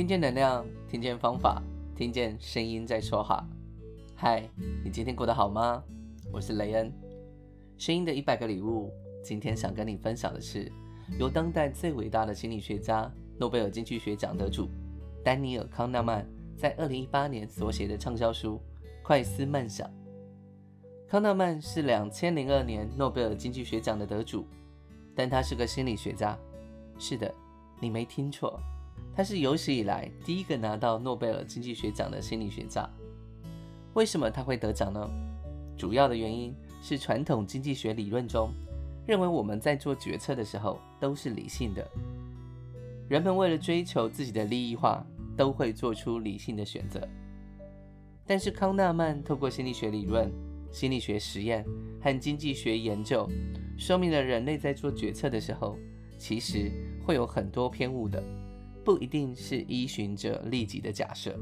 听见能量，听见方法，听见声音在说话。嗨，你今天过得好吗？我是雷恩，声音的一百个礼物。今天想跟你分享的是，由当代最伟大的心理学家、诺贝尔经济学奖得主丹尼尔·康纳曼在二零一八年所写的畅销书《快思慢想》。康纳曼是两千零二年诺贝尔经济学奖的得主，但他是个心理学家。是的，你没听错。他是有史以来第一个拿到诺贝尔经济学奖的心理学家。为什么他会得奖呢？主要的原因是传统经济学理论中认为我们在做决策的时候都是理性的，人们为了追求自己的利益化，都会做出理性的选择。但是康纳曼透过心理学理论、心理学实验和经济学研究，说明了人类在做决策的时候，其实会有很多偏误的。不一定是依循着利己的假设。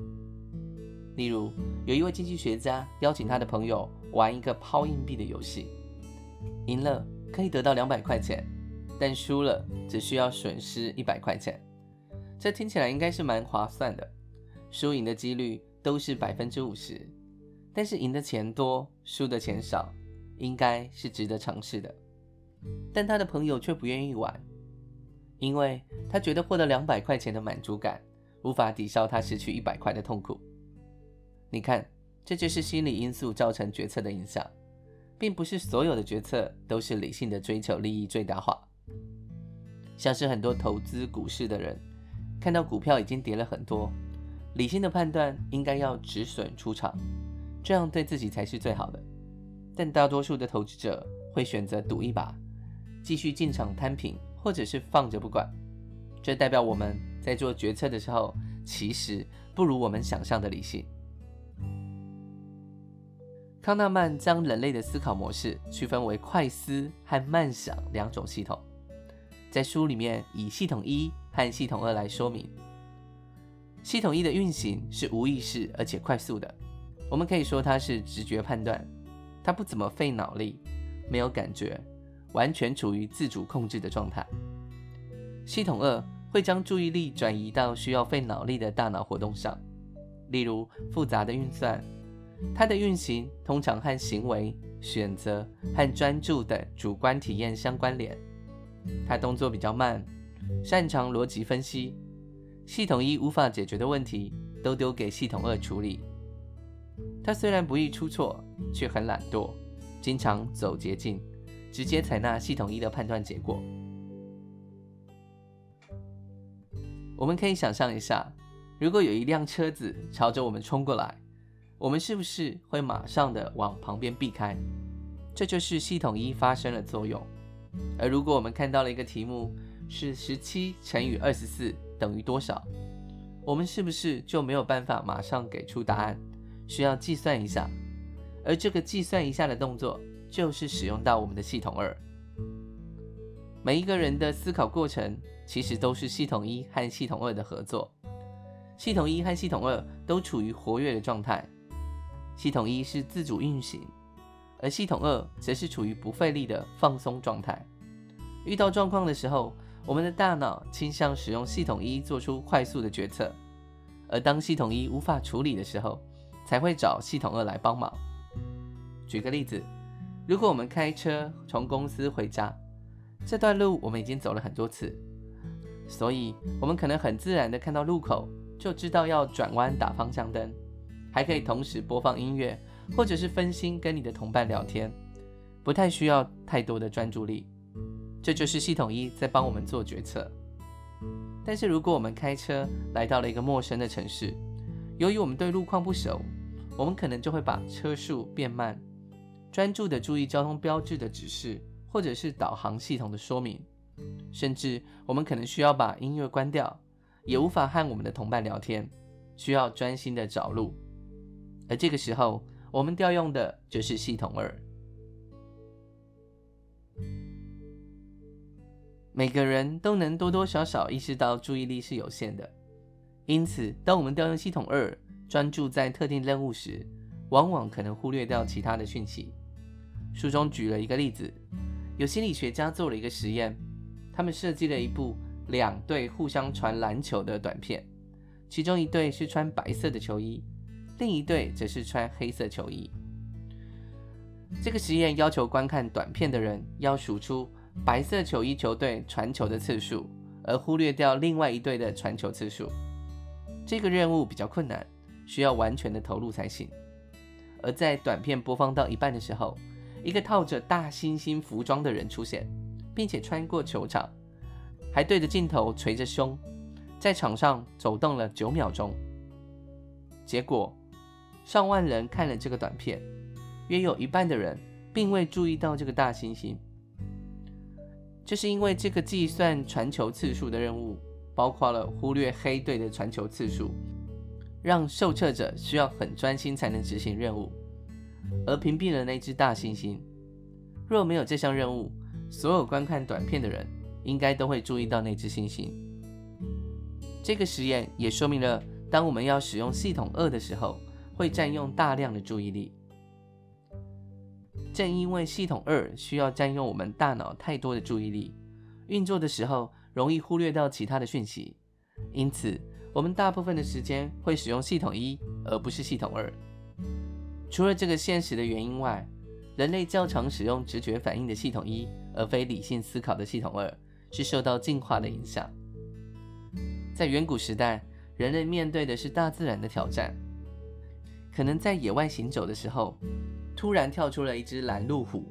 例如，有一位经济学家邀请他的朋友玩一个抛硬币的游戏，赢了可以得到两百块钱，但输了只需要损失一百块钱。这听起来应该是蛮划算的，输赢的几率都是百分之五十，但是赢的钱多，输的钱少，应该是值得尝试的。但他的朋友却不愿意玩。因为他觉得获得两百块钱的满足感无法抵消他失去一百块的痛苦。你看，这就是心理因素造成决策的影响，并不是所有的决策都是理性的追求利益最大化。像是很多投资股市的人，看到股票已经跌了很多，理性的判断应该要止损出场，这样对自己才是最好的。但大多数的投资者会选择赌一把，继续进场摊平。或者是放着不管，这代表我们在做决策的时候，其实不如我们想象的理性。康纳曼将人类的思考模式区分为快思和慢想两种系统，在书里面以系统一和系统二来说明。系统一的运行是无意识而且快速的，我们可以说它是直觉判断，它不怎么费脑力，没有感觉。完全处于自主控制的状态。系统二会将注意力转移到需要费脑力的大脑活动上，例如复杂的运算。它的运行通常和行为、选择和专注等主观体验相关联。它动作比较慢，擅长逻辑分析。系统一无法解决的问题都丢给系统二处理。它虽然不易出错，却很懒惰，经常走捷径。直接采纳系统一的判断结果。我们可以想象一下，如果有一辆车子朝着我们冲过来，我们是不是会马上的往旁边避开？这就是系统一发生了作用。而如果我们看到了一个题目是十七乘以二十四等于多少，我们是不是就没有办法马上给出答案，需要计算一下？而这个计算一下的动作，就是使用到我们的系统二。每一个人的思考过程其实都是系统一和系统二的合作。系统一和系统二都处于活跃的状态。系统一是自主运行，而系统二则是处于不费力的放松状态。遇到状况的时候，我们的大脑倾向使用系统一做出快速的决策，而当系统一无法处理的时候，才会找系统二来帮忙。举个例子。如果我们开车从公司回家，这段路我们已经走了很多次，所以我们可能很自然地看到路口就知道要转弯打方向灯，还可以同时播放音乐，或者是分心跟你的同伴聊天，不太需要太多的专注力。这就是系统一在帮我们做决策。但是如果我们开车来到了一个陌生的城市，由于我们对路况不熟，我们可能就会把车速变慢。专注地注意交通标志的指示，或者是导航系统的说明，甚至我们可能需要把音乐关掉，也无法和我们的同伴聊天，需要专心地找路。而这个时候，我们调用的就是系统二。每个人都能多多少少意识到注意力是有限的，因此，当我们调用系统二，专注在特定任务时，往往可能忽略掉其他的讯息。书中举了一个例子，有心理学家做了一个实验，他们设计了一部两队互相传篮球的短片，其中一队是穿白色的球衣，另一队则是穿黑色球衣。这个实验要求观看短片的人要数出白色球衣球队传球的次数，而忽略掉另外一队的传球次数。这个任务比较困难，需要完全的投入才行。而在短片播放到一半的时候，一个套着大猩猩服装的人出现，并且穿过球场，还对着镜头捶着胸，在场上走动了九秒钟。结果，上万人看了这个短片，约有一半的人并未注意到这个大猩猩。这是因为这个计算传球次数的任务，包括了忽略黑队的传球次数，让受测者需要很专心才能执行任务，而屏蔽了那只大猩猩。若没有这项任务，所有观看短片的人应该都会注意到那只猩猩。这个实验也说明了，当我们要使用系统二的时候，会占用大量的注意力。正因为系统二需要占用我们大脑太多的注意力，运作的时候容易忽略到其他的讯息，因此我们大部分的时间会使用系统一，而不是系统二。除了这个现实的原因外，人类较常使用直觉反应的系统一，而非理性思考的系统二，是受到进化的影响。在远古时代，人类面对的是大自然的挑战，可能在野外行走的时候，突然跳出了一只拦路虎，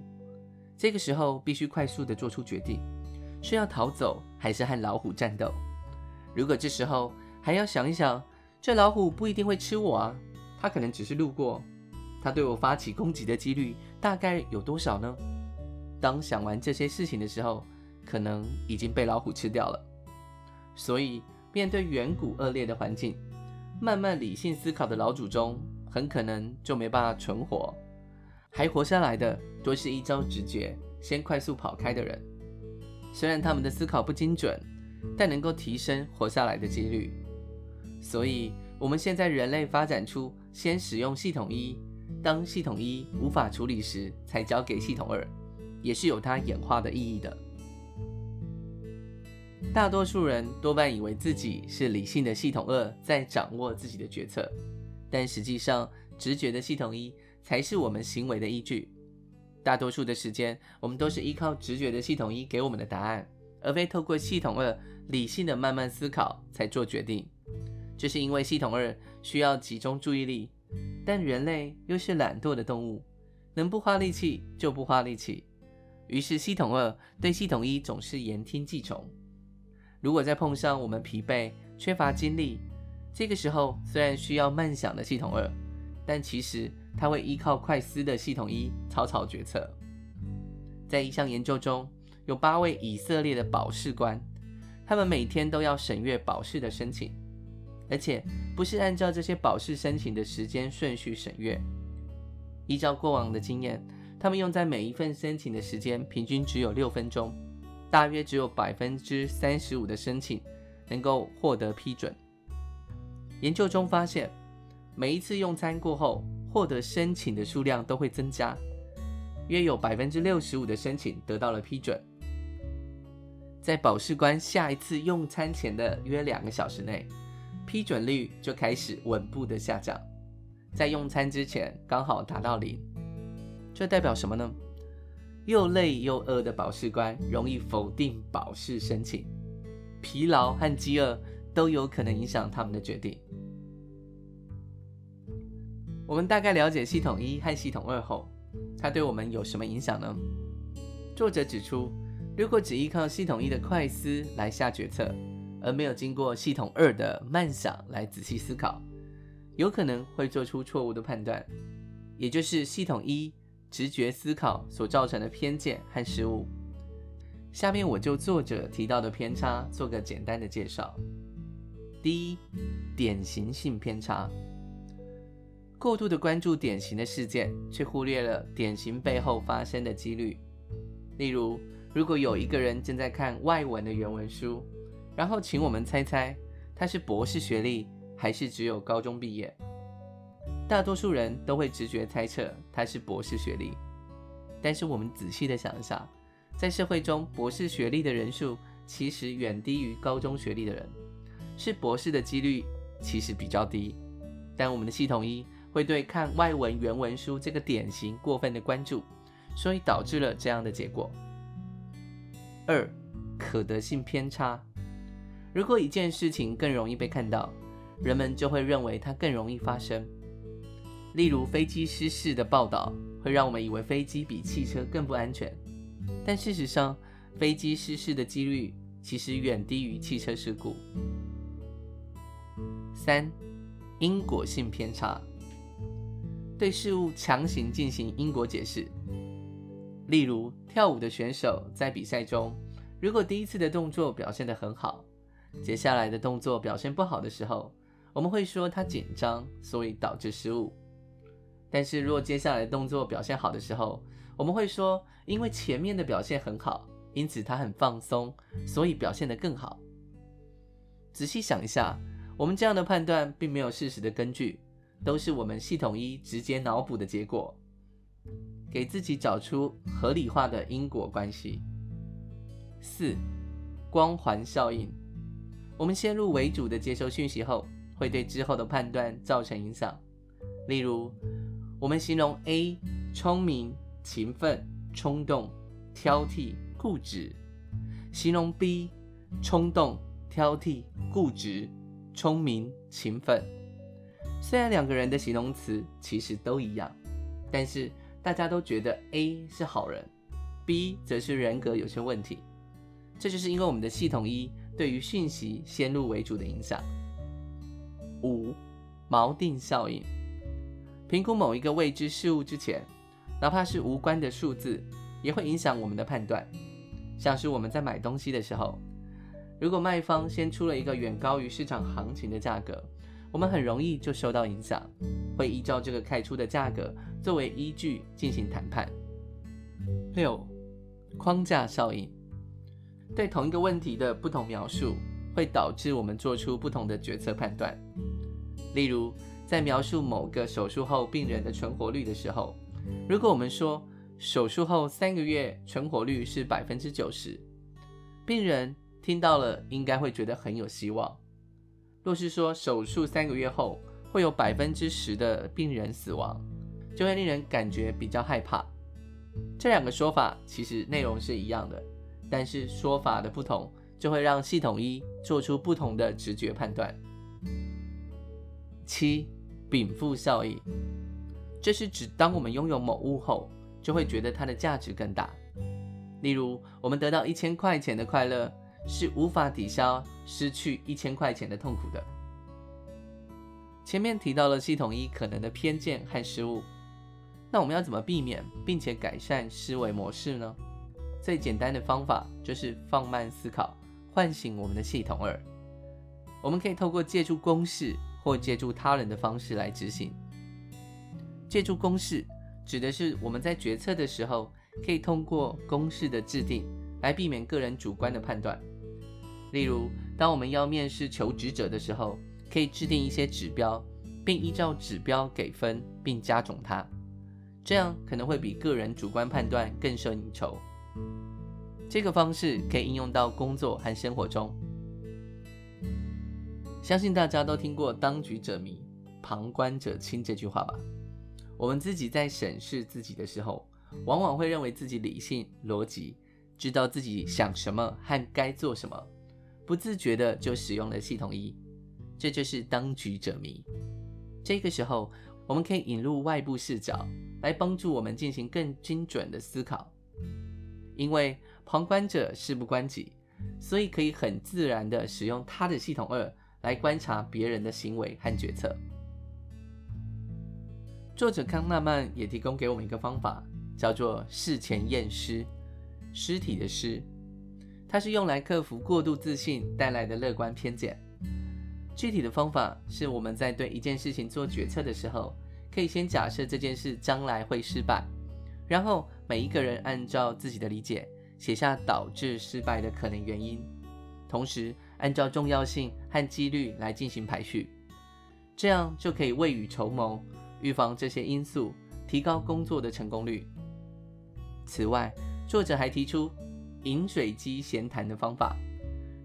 这个时候必须快速的做出决定，是要逃走还是和老虎战斗？如果这时候还要想一想，这老虎不一定会吃我啊，它可能只是路过，它对我发起攻击的几率大概有多少呢？当想完这些事情的时候，可能已经被老虎吃掉了。所以，面对远古恶劣的环境，慢慢理性思考的老祖宗很可能就没办法存活，还活下来的多是一招直觉先快速跑开的人。虽然他们的思考不精准，但能够提升活下来的几率。所以，我们现在人类发展出先使用系统一，当系统一无法处理时，才交给系统二，也是有它演化的意义的。大多数人多半以为自己是理性的系统二在掌握自己的决策，但实际上，直觉的系统一才是我们行为的依据。大多数的时间，我们都是依靠直觉的系统一给我们的答案，而非透过系统二理性的慢慢思考才做决定。这是因为系统二需要集中注意力，但人类又是懒惰的动物，能不花力气就不花力气。于是，系统二对系统一总是言听计从。如果再碰上我们疲惫、缺乏精力，这个时候虽然需要慢想的系统二，但其实它会依靠快思的系统一草草决策。在一项研究中，有八位以色列的保释官，他们每天都要审阅保释的申请，而且不是按照这些保释申请的时间顺序审阅。依照过往的经验，他们用在每一份申请的时间平均只有六分钟。大约只有百分之三十五的申请能够获得批准。研究中发现，每一次用餐过后，获得申请的数量都会增加，约有百分之六十五的申请得到了批准。在保释官下一次用餐前的约两个小时内，批准率就开始稳步的下降，在用餐之前刚好达到零。这代表什么呢？又累又饿的保释官容易否定保释申请，疲劳和饥饿都有可能影响他们的决定。我们大概了解系统一和系统二后，它对我们有什么影响呢？作者指出，如果只依靠系统一的快思来下决策，而没有经过系统二的慢想来仔细思考，有可能会做出错误的判断，也就是系统一。直觉思考所造成的偏见和失误。下面我就作者提到的偏差做个简单的介绍。第一，典型性偏差，过度的关注典型的事件，却忽略了典型背后发生的几率。例如，如果有一个人正在看外文的原文书，然后请我们猜猜他是博士学历还是只有高中毕业。大多数人都会直觉猜测他是博士学历，但是我们仔细的想一想，在社会中，博士学历的人数其实远低于高中学历的人，是博士的几率其实比较低，但我们的系统一会对看外文原文书这个典型过分的关注，所以导致了这样的结果。二，可得性偏差。如果一件事情更容易被看到，人们就会认为它更容易发生。例如飞机失事的报道会让我们以为飞机比汽车更不安全，但事实上，飞机失事的几率其实远低于汽车事故。三，因果性偏差，对事物强行进行因果解释。例如跳舞的选手在比赛中，如果第一次的动作表现得很好，接下来的动作表现不好的时候，我们会说他紧张，所以导致失误。但是，若接下来的动作表现好的时候，我们会说，因为前面的表现很好，因此他很放松，所以表现得更好。仔细想一下，我们这样的判断并没有事实的根据，都是我们系统一直接脑补的结果，给自己找出合理化的因果关系。四，光环效应。我们先入为主的接收讯息后，会对之后的判断造成影响。例如，我们形容 A 聪明、勤奋、冲动、挑剔、固执；形容 B 冲动、挑剔、固执、聪明、勤奋。虽然两个人的形容词其实都一样，但是大家都觉得 A 是好人，B 则是人格有些问题。这就是因为我们的系统一对于讯息先入为主的影响。五、锚定效应。评估某一个未知事物之前，哪怕是无关的数字，也会影响我们的判断。像是我们在买东西的时候，如果卖方先出了一个远高于市场行情的价格，我们很容易就受到影响，会依照这个开出的价格作为依据进行谈判。六、框架效应。对同一个问题的不同描述，会导致我们做出不同的决策判断。例如，在描述某个手术后病人的存活率的时候，如果我们说手术后三个月存活率是百分之九十，病人听到了应该会觉得很有希望。若是说手术三个月后会有百分之十的病人死亡，就会令人感觉比较害怕。这两个说法其实内容是一样的，但是说法的不同就会让系统一做出不同的直觉判断。七。禀赋效应，这是指当我们拥有某物后，就会觉得它的价值更大。例如，我们得到一千块钱的快乐，是无法抵消失去一千块钱的痛苦的。前面提到了系统一可能的偏见和失误，那我们要怎么避免并且改善思维模式呢？最简单的方法就是放慢思考，唤醒我们的系统二。我们可以透过借助公式。或借助他人的方式来执行。借助公式指的是我们在决策的时候，可以通过公式的制定来避免个人主观的判断。例如，当我们要面试求职者的时候，可以制定一些指标，并依照指标给分，并加总它。这样可能会比个人主观判断更胜一筹。这个方式可以应用到工作和生活中。相信大家都听过“当局者迷，旁观者清”这句话吧？我们自己在审视自己的时候，往往会认为自己理性、逻辑，知道自己想什么和该做什么，不自觉的就使用了系统一，这就是当局者迷。这个时候，我们可以引入外部视角，来帮助我们进行更精准的思考。因为旁观者事不关己，所以可以很自然的使用他的系统二。来观察别人的行为和决策。作者康纳曼也提供给我们一个方法，叫做事前验尸，尸体的尸，它是用来克服过度自信带来的乐观偏见。具体的方法是我们在对一件事情做决策的时候，可以先假设这件事将来会失败，然后每一个人按照自己的理解写下导致失败的可能原因，同时，按照重要性和几率来进行排序，这样就可以未雨绸缪，预防这些因素，提高工作的成功率。此外，作者还提出饮水机闲谈的方法，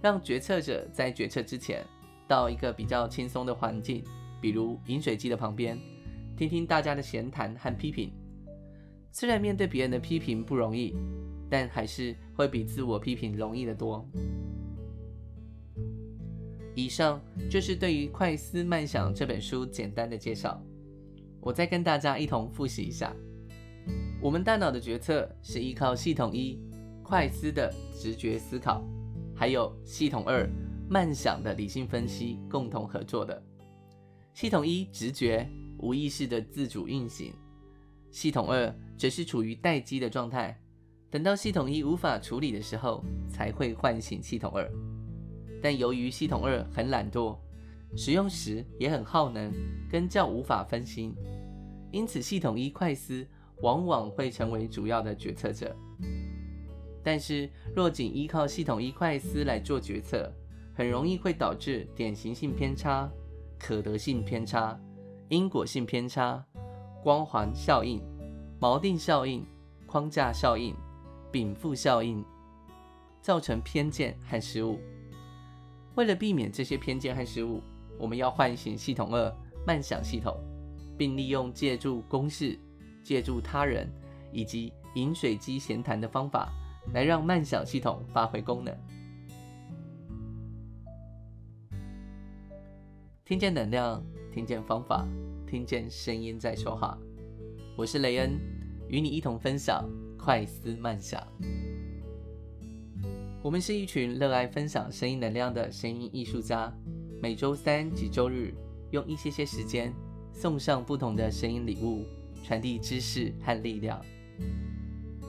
让决策者在决策之前，到一个比较轻松的环境，比如饮水机的旁边，听听大家的闲谈和批评。虽然面对别人的批评不容易，但还是会比自我批评容易得多。以上就是对于《快思慢想》这本书简单的介绍。我再跟大家一同复习一下：我们大脑的决策是依靠系统一快思的直觉思考，还有系统二慢想的理性分析共同合作的。系统一直觉无意识的自主运行，系统二则是处于待机的状态，等到系统一无法处理的时候，才会唤醒系统二。但由于系统二很懒惰，使用时也很耗能，跟较无法分心，因此系统一快思往往会成为主要的决策者。但是若仅依靠系统一快思来做决策，很容易会导致典型性偏差、可得性偏差、因果性偏差、光环效应、锚定效应、框架效应、禀赋效应，造成偏见和失误。为了避免这些偏见和失误，我们要唤醒系统二慢想系统，并利用借助公式、借助他人以及饮水机闲谈的方法，来让慢想系统发挥功能。听见能量，听见方法，听见声音在说话。我是雷恩，与你一同分享快思慢想。我们是一群热爱分享声音能量的声音艺术家，每周三及周日用一些些时间送上不同的声音礼物，传递知识和力量。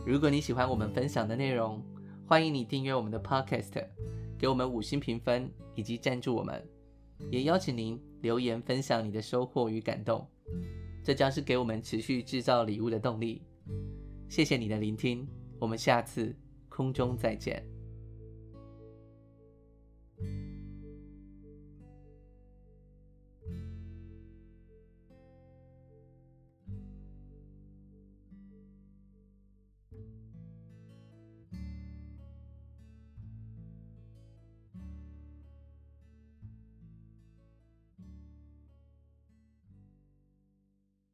如果你喜欢我们分享的内容，欢迎你订阅我们的 Podcast，给我们五星评分以及赞助我们，也邀请您留言分享你的收获与感动，这将是给我们持续制造礼物的动力。谢谢你的聆听，我们下次空中再见。